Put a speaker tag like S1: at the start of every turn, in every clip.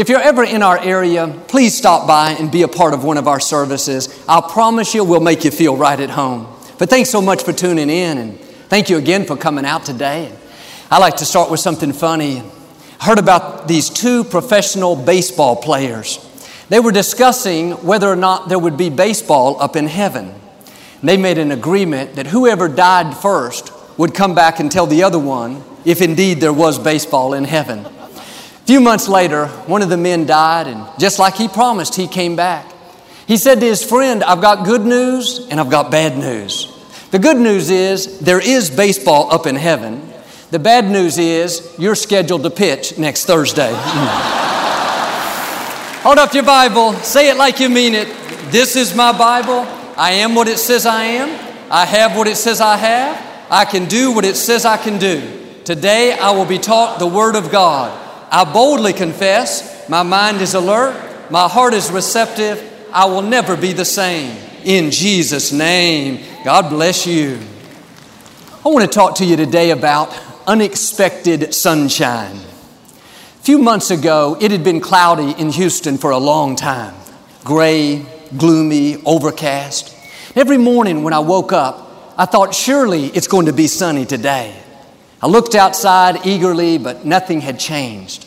S1: if you're ever in our area, please stop by and be a part of one of our services. I'll promise you, we'll make you feel right at home. But thanks so much for tuning in. And thank you again for coming out today. I like to start with something funny. I heard about these two professional baseball players. They were discussing whether or not there would be baseball up in heaven. They made an agreement that whoever died first would come back and tell the other one if indeed there was baseball in heaven. Few months later, one of the men died, and just like he promised, he came back. He said to his friend, I've got good news and I've got bad news. The good news is there is baseball up in heaven. The bad news is you're scheduled to pitch next Thursday. Hold up your Bible, say it like you mean it. This is my Bible. I am what it says I am. I have what it says I have. I can do what it says I can do. Today I will be taught the Word of God. I boldly confess, my mind is alert, my heart is receptive, I will never be the same. In Jesus' name, God bless you. I want to talk to you today about unexpected sunshine. A few months ago, it had been cloudy in Houston for a long time gray, gloomy, overcast. Every morning when I woke up, I thought, surely it's going to be sunny today. I looked outside eagerly, but nothing had changed.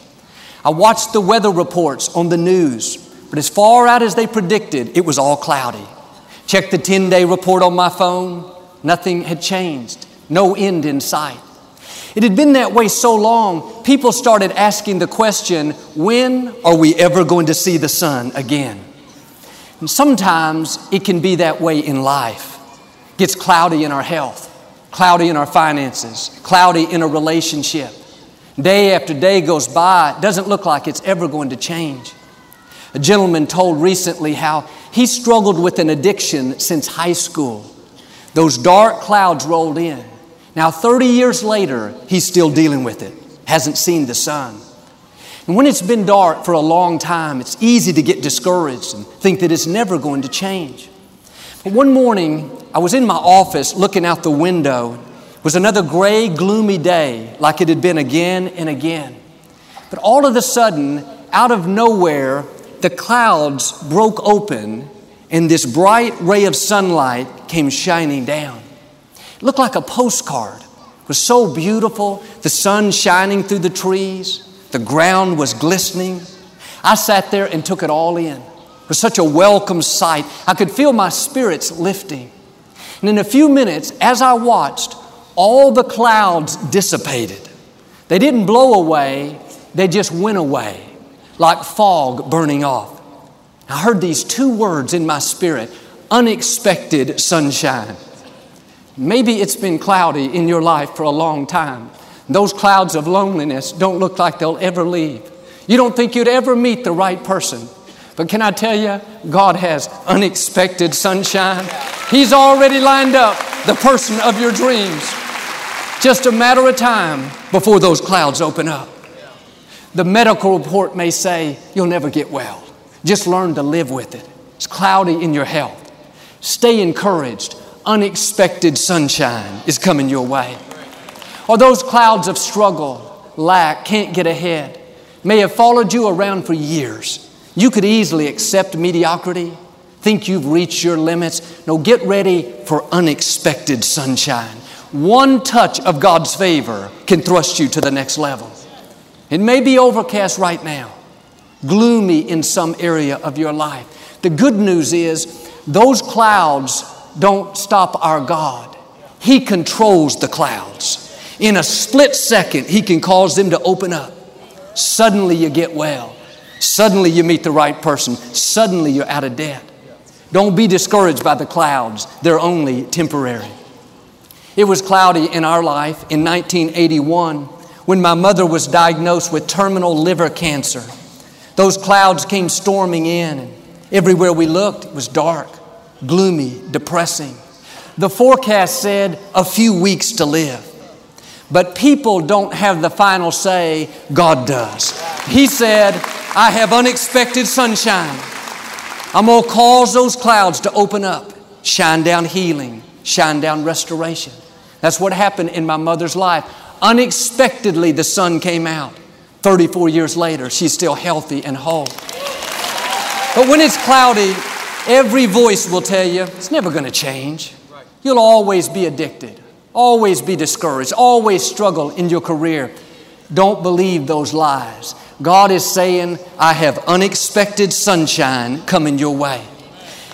S1: I watched the weather reports on the news, but as far out as they predicted, it was all cloudy. Checked the 10 day report on my phone, nothing had changed, no end in sight. It had been that way so long, people started asking the question when are we ever going to see the sun again? And sometimes it can be that way in life. It gets cloudy in our health cloudy in our finances, cloudy in a relationship. Day after day goes by, it doesn't look like it's ever going to change. A gentleman told recently how he struggled with an addiction since high school. Those dark clouds rolled in. Now, 30 years later, he's still dealing with it, hasn't seen the sun. And when it's been dark for a long time, it's easy to get discouraged and think that it's never going to change. One morning, I was in my office looking out the window. It was another gray, gloomy day, like it had been again and again. But all of a sudden, out of nowhere, the clouds broke open and this bright ray of sunlight came shining down. It looked like a postcard. It was so beautiful, the sun shining through the trees, the ground was glistening. I sat there and took it all in. Was such a welcome sight. I could feel my spirits lifting. And in a few minutes, as I watched, all the clouds dissipated. They didn't blow away, they just went away like fog burning off. I heard these two words in my spirit unexpected sunshine. Maybe it's been cloudy in your life for a long time. Those clouds of loneliness don't look like they'll ever leave. You don't think you'd ever meet the right person. But can I tell you, God has unexpected sunshine. He's already lined up the person of your dreams. Just a matter of time before those clouds open up. The medical report may say you'll never get well. Just learn to live with it. It's cloudy in your health. Stay encouraged. Unexpected sunshine is coming your way. Or those clouds of struggle, lack, can't get ahead, may have followed you around for years. You could easily accept mediocrity, think you've reached your limits. No, get ready for unexpected sunshine. One touch of God's favor can thrust you to the next level. It may be overcast right now, gloomy in some area of your life. The good news is those clouds don't stop our God. He controls the clouds. In a split second, He can cause them to open up. Suddenly, you get well. Suddenly you meet the right person. Suddenly you're out of debt. Don't be discouraged by the clouds, they're only temporary. It was cloudy in our life in 1981 when my mother was diagnosed with terminal liver cancer. Those clouds came storming in, and everywhere we looked, it was dark, gloomy, depressing. The forecast said a few weeks to live. But people don't have the final say, God does. He said, I have unexpected sunshine. I'm going to cause those clouds to open up, shine down healing, shine down restoration. That's what happened in my mother's life. Unexpectedly, the sun came out. 34 years later, she's still healthy and whole. But when it's cloudy, every voice will tell you it's never going to change. You'll always be addicted, always be discouraged, always struggle in your career. Don't believe those lies. God is saying, I have unexpected sunshine coming your way.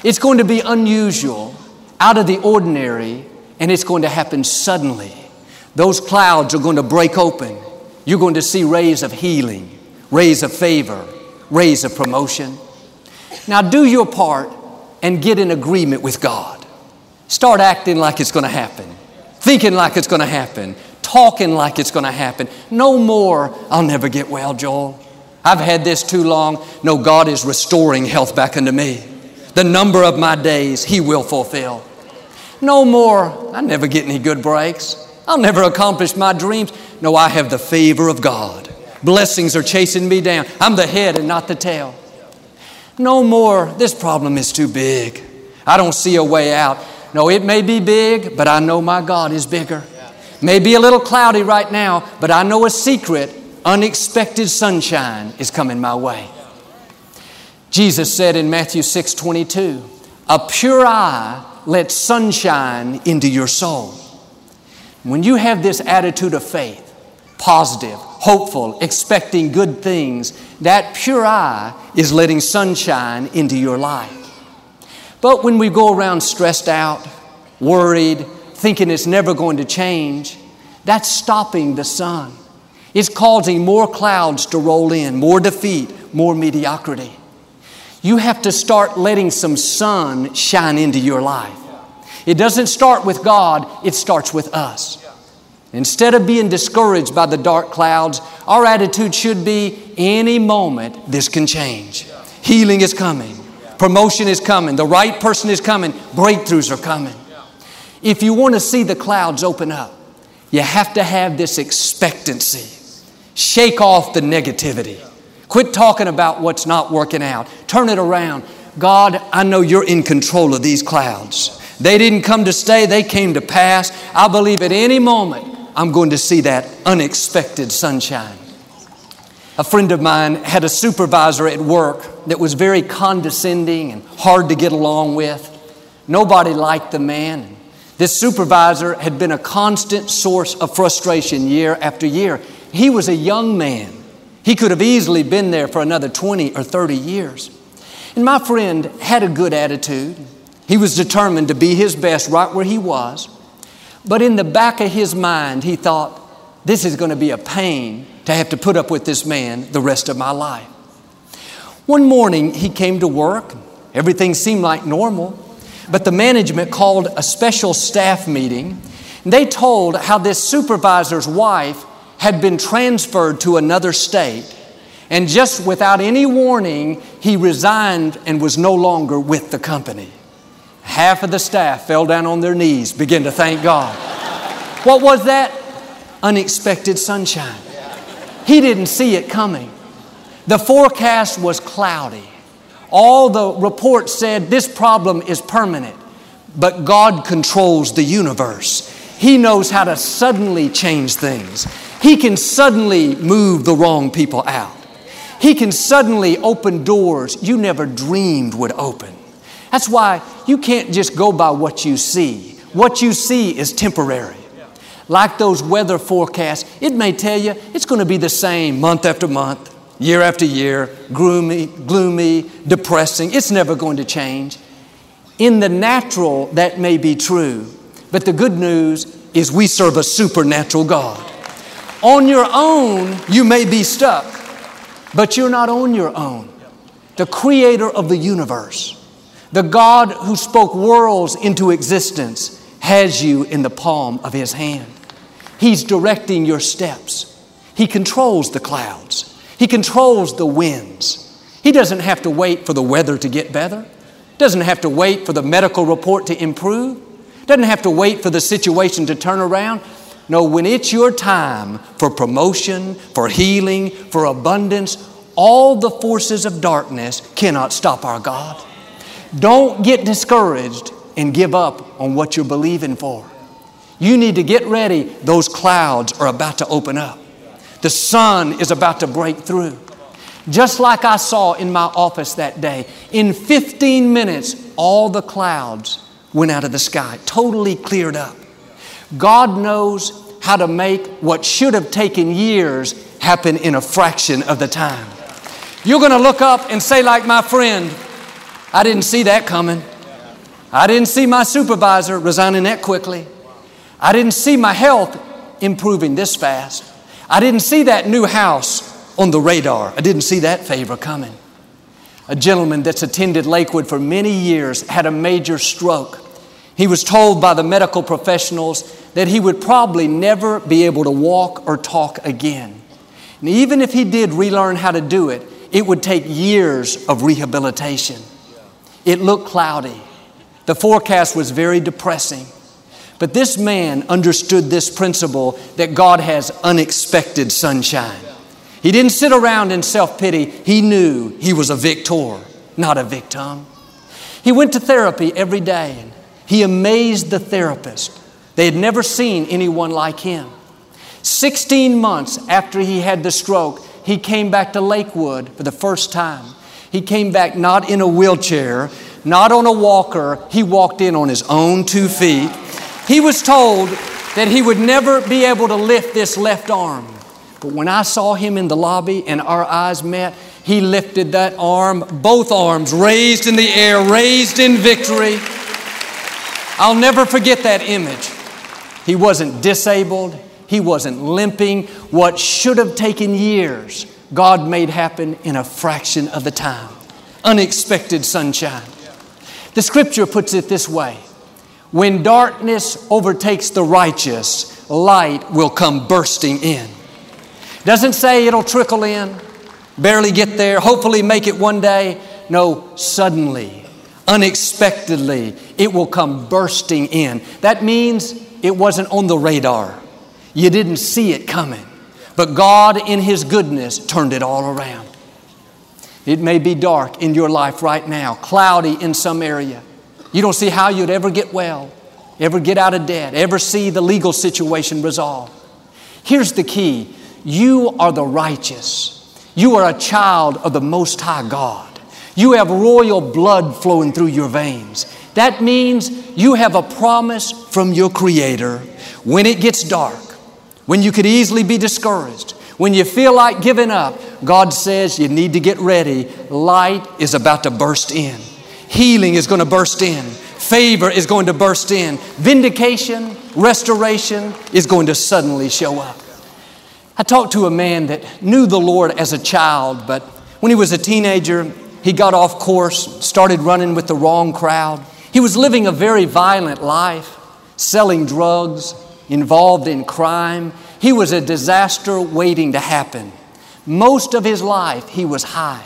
S1: It's going to be unusual, out of the ordinary, and it's going to happen suddenly. Those clouds are going to break open you're going to see rays of healing, rays of favor, rays of promotion. Now, do your part and get in agreement with God. Start acting like it's going to happen, thinking like it's going to happen, talking like it's going to happen. No more, I'll never get well, Joel. I've had this too long. No, God is restoring health back into me. The number of my days He will fulfill. No more, I never get any good breaks. I'll never accomplish my dreams. No, I have the favor of God. Blessings are chasing me down. I'm the head and not the tail. No more, this problem is too big. I don't see a way out. No, it may be big, but I know my God is bigger. May be a little cloudy right now, but I know a secret unexpected sunshine is coming my way. Jesus said in Matthew 6 22, A pure eye lets sunshine into your soul. When you have this attitude of faith, positive, hopeful, expecting good things, that pure eye is letting sunshine into your life. But when we go around stressed out, worried, thinking it's never going to change, that's stopping the sun. It's causing more clouds to roll in, more defeat, more mediocrity. You have to start letting some sun shine into your life. It doesn't start with God, it starts with us. Instead of being discouraged by the dark clouds, our attitude should be any moment this can change. Healing is coming, promotion is coming, the right person is coming, breakthroughs are coming. If you want to see the clouds open up, you have to have this expectancy. Shake off the negativity. Quit talking about what's not working out. Turn it around. God, I know you're in control of these clouds. They didn't come to stay, they came to pass. I believe at any moment I'm going to see that unexpected sunshine. A friend of mine had a supervisor at work that was very condescending and hard to get along with. Nobody liked the man. This supervisor had been a constant source of frustration year after year. He was a young man. He could have easily been there for another 20 or 30 years. And my friend had a good attitude. He was determined to be his best right where he was. But in the back of his mind, he thought, this is going to be a pain to have to put up with this man the rest of my life. One morning, he came to work. Everything seemed like normal, but the management called a special staff meeting. They told how this supervisor's wife had been transferred to another state, and just without any warning, he resigned and was no longer with the company. Half of the staff fell down on their knees, began to thank God. What was that? Unexpected sunshine. He didn't see it coming. The forecast was cloudy. All the reports said this problem is permanent, but God controls the universe. He knows how to suddenly change things. He can suddenly move the wrong people out. He can suddenly open doors you never dreamed would open. That's why you can't just go by what you see. What you see is temporary. Like those weather forecasts, it may tell you it's going to be the same month after month, year after year, gloomy, gloomy, depressing. It's never going to change. In the natural, that may be true, but the good news is we serve a supernatural God. On your own, you may be stuck, but you're not on your own. The creator of the universe the God who spoke worlds into existence has you in the palm of His hand. He's directing your steps. He controls the clouds, He controls the winds. He doesn't have to wait for the weather to get better, doesn't have to wait for the medical report to improve, doesn't have to wait for the situation to turn around. No, when it's your time for promotion, for healing, for abundance, all the forces of darkness cannot stop our God. Don't get discouraged and give up on what you're believing for. You need to get ready. Those clouds are about to open up. The sun is about to break through. Just like I saw in my office that day, in 15 minutes, all the clouds went out of the sky, totally cleared up. God knows how to make what should have taken years happen in a fraction of the time. You're going to look up and say, like my friend, I didn't see that coming. I didn't see my supervisor resigning that quickly. I didn't see my health improving this fast. I didn't see that new house on the radar. I didn't see that favor coming. A gentleman that's attended Lakewood for many years had a major stroke. He was told by the medical professionals that he would probably never be able to walk or talk again. And even if he did relearn how to do it, it would take years of rehabilitation. It looked cloudy. The forecast was very depressing. But this man understood this principle that God has unexpected sunshine. He didn't sit around in self pity. He knew he was a victor, not a victim. He went to therapy every day and he amazed the therapist. They had never seen anyone like him. 16 months after he had the stroke, he came back to Lakewood for the first time. He came back not in a wheelchair, not on a walker. He walked in on his own two feet. He was told that he would never be able to lift this left arm. But when I saw him in the lobby and our eyes met, he lifted that arm, both arms raised in the air, raised in victory. I'll never forget that image. He wasn't disabled, he wasn't limping. What should have taken years, God made happen in a fraction of the time. Unexpected sunshine. The scripture puts it this way When darkness overtakes the righteous, light will come bursting in. Doesn't say it'll trickle in, barely get there, hopefully make it one day. No, suddenly, unexpectedly, it will come bursting in. That means it wasn't on the radar. You didn't see it coming. But God, in His goodness, turned it all around. It may be dark in your life right now, cloudy in some area. You don't see how you'd ever get well, ever get out of debt, ever see the legal situation resolved. Here's the key you are the righteous. You are a child of the Most High God. You have royal blood flowing through your veins. That means you have a promise from your Creator when it gets dark, when you could easily be discouraged, when you feel like giving up. God says you need to get ready. Light is about to burst in, healing is going to burst in, favor is going to burst in, vindication, restoration is going to suddenly show up. I talked to a man that knew the Lord as a child, but when he was a teenager, he got off course, started running with the wrong crowd. He was living a very violent life, selling drugs, involved in crime. He was a disaster waiting to happen. Most of his life, he was high.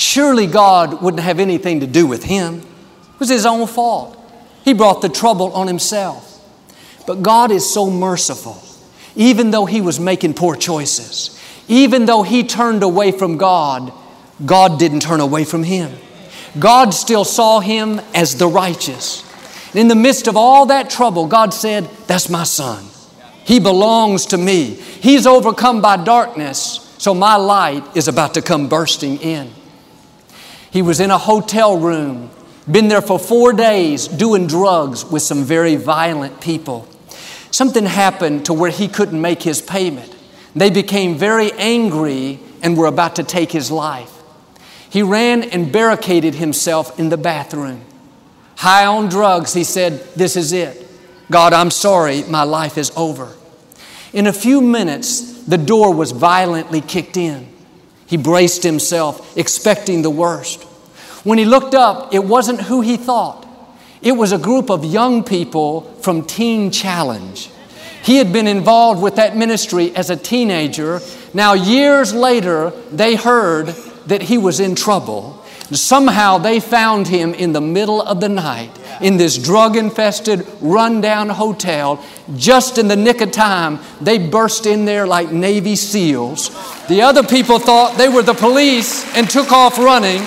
S1: Surely God wouldn't have anything to do with him. It was his own fault. He brought the trouble on himself. But God is so merciful even though he was making poor choices, even though he turned away from God, God didn't turn away from him. God still saw him as the righteous. In the midst of all that trouble, God said, That's my son. He belongs to me. He's overcome by darkness, so my light is about to come bursting in. He was in a hotel room, been there for four days doing drugs with some very violent people. Something happened to where he couldn't make his payment. They became very angry and were about to take his life. He ran and barricaded himself in the bathroom. High on drugs, he said, This is it. God, I'm sorry, my life is over. In a few minutes, the door was violently kicked in. He braced himself, expecting the worst. When he looked up, it wasn't who he thought. It was a group of young people from Teen Challenge. He had been involved with that ministry as a teenager. Now, years later, they heard that he was in trouble. Somehow they found him in the middle of the night in this drug infested, rundown hotel. Just in the nick of time, they burst in there like Navy SEALs. The other people thought they were the police and took off running.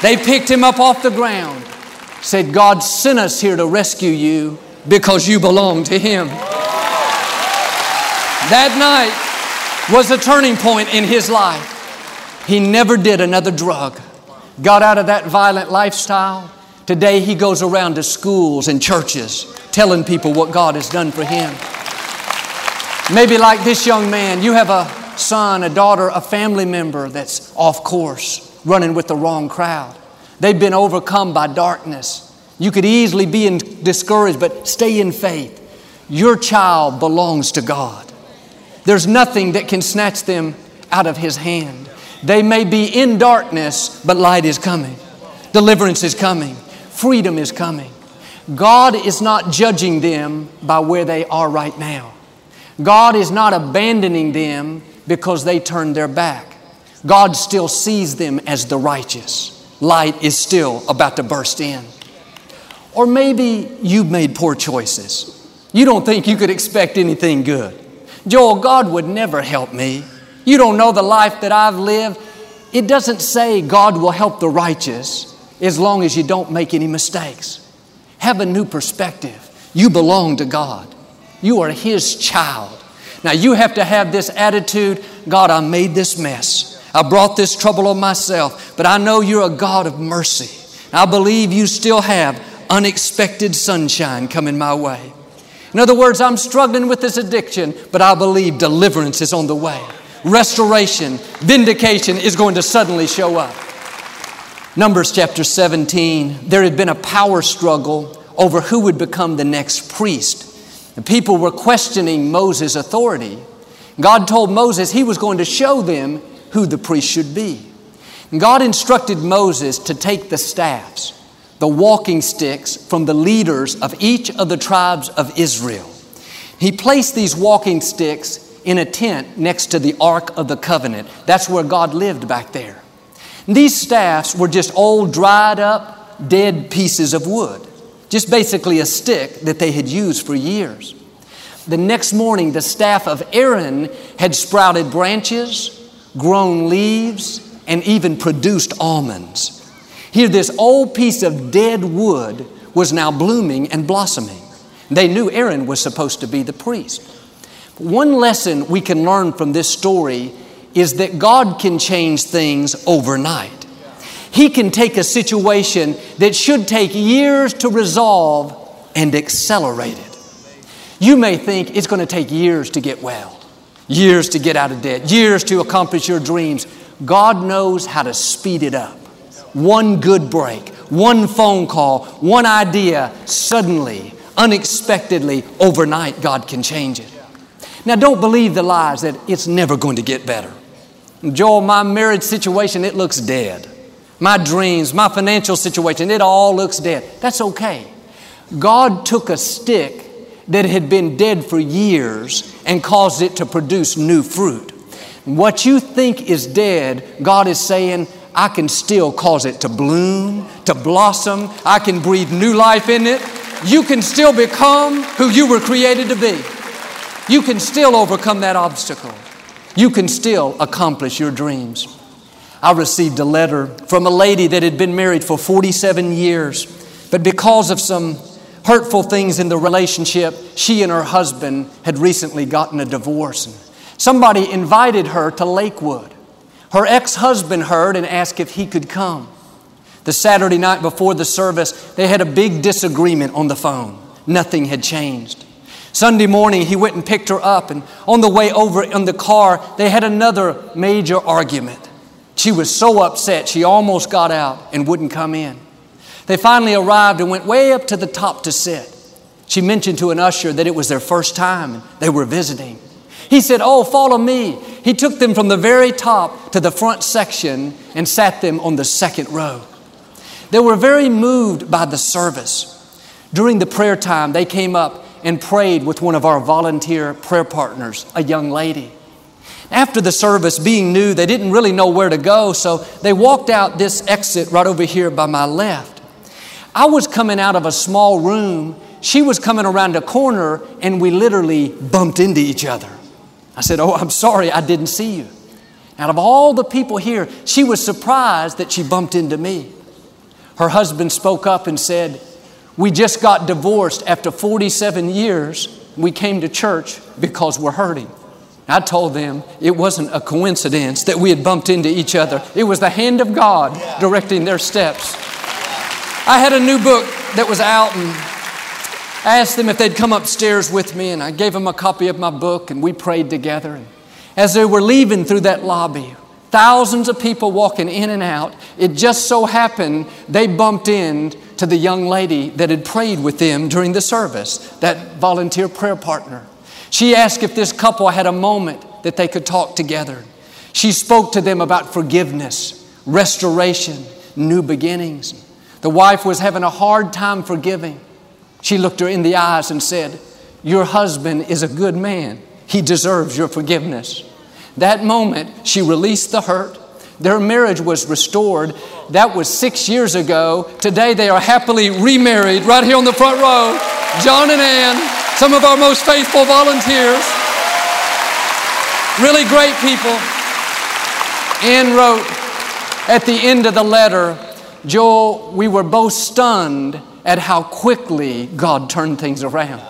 S1: They picked him up off the ground, said, God sent us here to rescue you because you belong to Him. That night was a turning point in his life. He never did another drug. Got out of that violent lifestyle. Today he goes around to schools and churches telling people what God has done for him. Maybe like this young man, you have a son, a daughter, a family member that's off course, running with the wrong crowd. They've been overcome by darkness. You could easily be in, discouraged, but stay in faith. Your child belongs to God. There's nothing that can snatch them out of His hand. They may be in darkness, but light is coming. Deliverance is coming. Freedom is coming. God is not judging them by where they are right now. God is not abandoning them because they turned their back. God still sees them as the righteous. Light is still about to burst in. Or maybe you've made poor choices. You don't think you could expect anything good. Joel, God would never help me. You don't know the life that I've lived. It doesn't say God will help the righteous as long as you don't make any mistakes. Have a new perspective. You belong to God, you are His child. Now, you have to have this attitude God, I made this mess. I brought this trouble on myself, but I know you're a God of mercy. I believe you still have unexpected sunshine coming my way. In other words, I'm struggling with this addiction, but I believe deliverance is on the way restoration, vindication is going to suddenly show up. Numbers chapter 17, there had been a power struggle over who would become the next priest. The people were questioning Moses' authority. God told Moses he was going to show them who the priest should be. God instructed Moses to take the staffs, the walking sticks from the leaders of each of the tribes of Israel. He placed these walking sticks in a tent next to the Ark of the Covenant. That's where God lived back there. These staffs were just old, dried up, dead pieces of wood, just basically a stick that they had used for years. The next morning, the staff of Aaron had sprouted branches, grown leaves, and even produced almonds. Here, this old piece of dead wood was now blooming and blossoming. They knew Aaron was supposed to be the priest. One lesson we can learn from this story is that God can change things overnight. He can take a situation that should take years to resolve and accelerate it. You may think it's going to take years to get well, years to get out of debt, years to accomplish your dreams. God knows how to speed it up. One good break, one phone call, one idea, suddenly, unexpectedly, overnight, God can change it. Now, don't believe the lies that it's never going to get better. Joel, my marriage situation, it looks dead. My dreams, my financial situation, it all looks dead. That's okay. God took a stick that had been dead for years and caused it to produce new fruit. What you think is dead, God is saying, I can still cause it to bloom, to blossom. I can breathe new life in it. You can still become who you were created to be. You can still overcome that obstacle. You can still accomplish your dreams. I received a letter from a lady that had been married for 47 years, but because of some hurtful things in the relationship, she and her husband had recently gotten a divorce. And somebody invited her to Lakewood. Her ex husband heard and asked if he could come. The Saturday night before the service, they had a big disagreement on the phone. Nothing had changed. Sunday morning, he went and picked her up, and on the way over in the car, they had another major argument. She was so upset, she almost got out and wouldn't come in. They finally arrived and went way up to the top to sit. She mentioned to an usher that it was their first time and they were visiting. He said, Oh, follow me. He took them from the very top to the front section and sat them on the second row. They were very moved by the service. During the prayer time, they came up and prayed with one of our volunteer prayer partners, a young lady. After the service, being new, they didn't really know where to go, so they walked out this exit right over here by my left. I was coming out of a small room. She was coming around a corner, and we literally bumped into each other. I said, Oh, I'm sorry, I didn't see you. Out of all the people here, she was surprised that she bumped into me. Her husband spoke up and said, We just got divorced after 47 years. We came to church because we're hurting. I told them it wasn't a coincidence that we had bumped into each other. It was the hand of God directing their steps. I had a new book that was out and I asked them if they'd come upstairs with me and I gave them a copy of my book and we prayed together. And as they were leaving through that lobby, thousands of people walking in and out, it just so happened they bumped in to the young lady that had prayed with them during the service, that volunteer prayer partner. She asked if this couple had a moment that they could talk together. She spoke to them about forgiveness, restoration, new beginnings. The wife was having a hard time forgiving. She looked her in the eyes and said, Your husband is a good man. He deserves your forgiveness. That moment, she released the hurt. Their marriage was restored. That was six years ago. Today, they are happily remarried right here on the front row. John and Ann some of our most faithful volunteers, really great people. Ann wrote at the end of the letter, Joel, we were both stunned at how quickly God turned things around.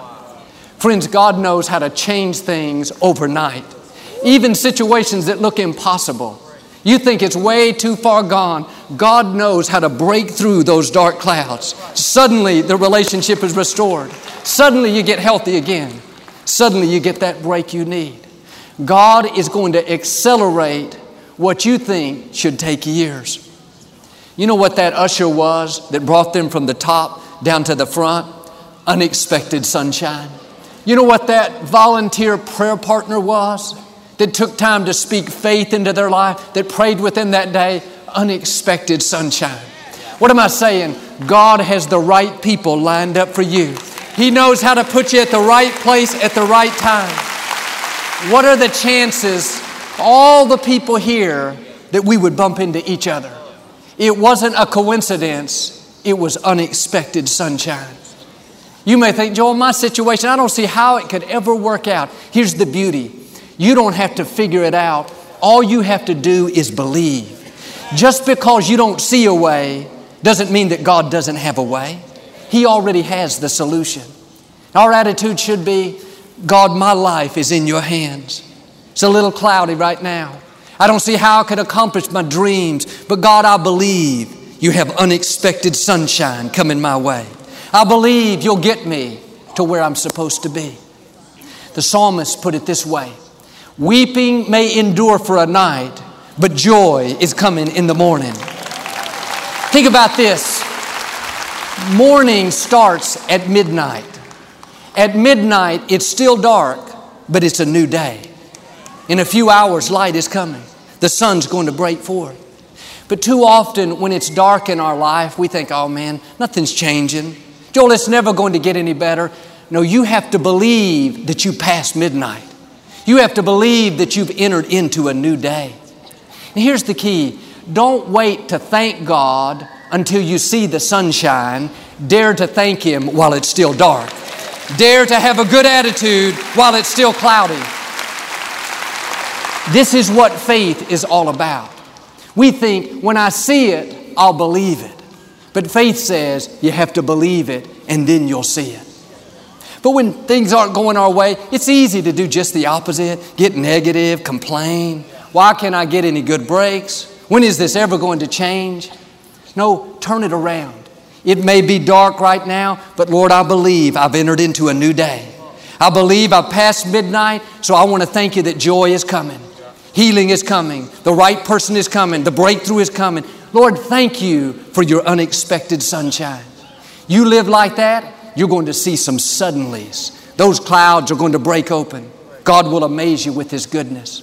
S1: Friends, God knows how to change things overnight, even situations that look impossible. You think it's way too far gone. God knows how to break through those dark clouds. Suddenly, the relationship is restored. Suddenly, you get healthy again. Suddenly, you get that break you need. God is going to accelerate what you think should take years. You know what that usher was that brought them from the top down to the front? Unexpected sunshine. You know what that volunteer prayer partner was? That took time to speak faith into their life, that prayed with them that day, unexpected sunshine. What am I saying? God has the right people lined up for you. He knows how to put you at the right place at the right time. What are the chances, all the people here, that we would bump into each other? It wasn't a coincidence, it was unexpected sunshine. You may think, Joel, my situation, I don't see how it could ever work out. Here's the beauty you don't have to figure it out. All you have to do is believe. Just because you don't see a way doesn't mean that God doesn't have a way. He already has the solution. Our attitude should be God, my life is in your hands. It's a little cloudy right now. I don't see how I could accomplish my dreams, but God, I believe you have unexpected sunshine coming my way. I believe you'll get me to where I'm supposed to be. The psalmist put it this way Weeping may endure for a night, but joy is coming in the morning. Think about this morning starts at midnight. At midnight, it's still dark, but it's a new day. In a few hours, light is coming. The sun's going to break forth. But too often, when it's dark in our life, we think, oh man, nothing's changing. Joel, it's never going to get any better. No, you have to believe that you passed midnight. You have to believe that you've entered into a new day. And here's the key don't wait to thank God until you see the sunshine. Dare to thank Him while it's still dark. Dare to have a good attitude while it's still cloudy. This is what faith is all about. We think when I see it, I'll believe it. But faith says you have to believe it and then you'll see it. But when things aren't going our way, it's easy to do just the opposite get negative, complain. Why can't I get any good breaks? When is this ever going to change? No, turn it around. It may be dark right now, but Lord, I believe I've entered into a new day. I believe I've passed midnight, so I want to thank you that joy is coming. Healing is coming. The right person is coming. The breakthrough is coming. Lord, thank you for your unexpected sunshine. You live like that, you're going to see some suddenlies. Those clouds are going to break open. God will amaze you with His goodness.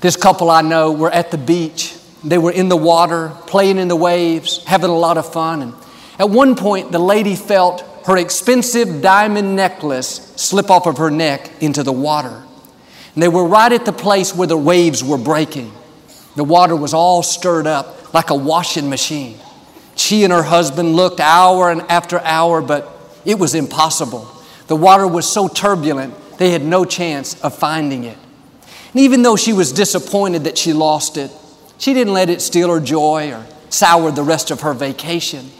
S1: This couple I know were at the beach. They were in the water, playing in the waves, having a lot of fun. And at one point, the lady felt her expensive diamond necklace slip off of her neck into the water. And they were right at the place where the waves were breaking. The water was all stirred up like a washing machine. She and her husband looked hour and after hour, but it was impossible. The water was so turbulent, they had no chance of finding it. And even though she was disappointed that she lost it, she didn't let it steal her joy or sour the rest of her vacation.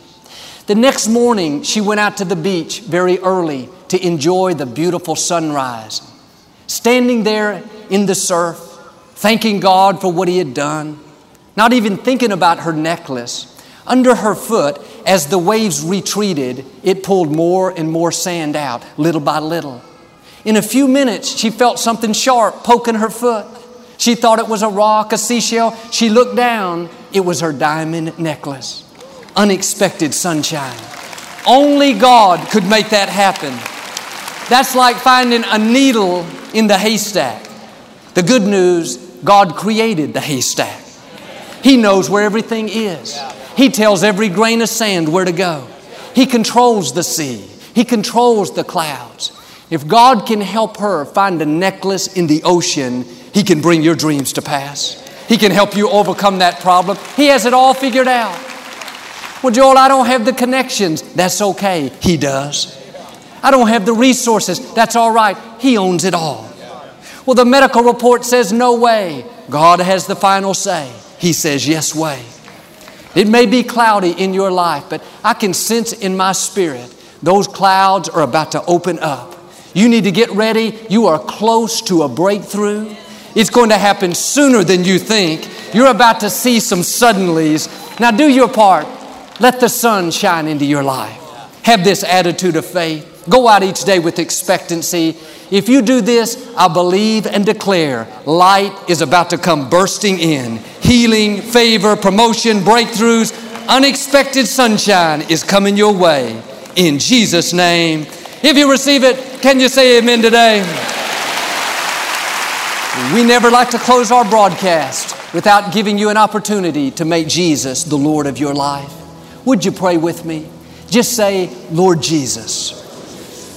S1: The next morning, she went out to the beach very early to enjoy the beautiful sunrise. Standing there in the surf, thanking God for what He had done, not even thinking about her necklace. Under her foot, as the waves retreated, it pulled more and more sand out, little by little. In a few minutes, she felt something sharp poking her foot. She thought it was a rock, a seashell. She looked down, it was her diamond necklace. Unexpected sunshine. Only God could make that happen. That's like finding a needle in the haystack. The good news God created the haystack. He knows where everything is. He tells every grain of sand where to go. He controls the sea. He controls the clouds. If God can help her find a necklace in the ocean, He can bring your dreams to pass. He can help you overcome that problem. He has it all figured out. Well, Joel, I don't have the connections. That's okay. He does. I don't have the resources. That's all right. He owns it all. Well, the medical report says no way. God has the final say. He says yes way. It may be cloudy in your life, but I can sense in my spirit those clouds are about to open up. You need to get ready. You are close to a breakthrough. It's going to happen sooner than you think. You're about to see some suddenlies. Now, do your part. Let the sun shine into your life. Have this attitude of faith. Go out each day with expectancy. If you do this, I believe and declare light is about to come bursting in. Healing, favor, promotion, breakthroughs, unexpected sunshine is coming your way. In Jesus' name. If you receive it, can you say amen today? We never like to close our broadcast without giving you an opportunity to make Jesus the Lord of your life. Would you pray with me? Just say, Lord Jesus,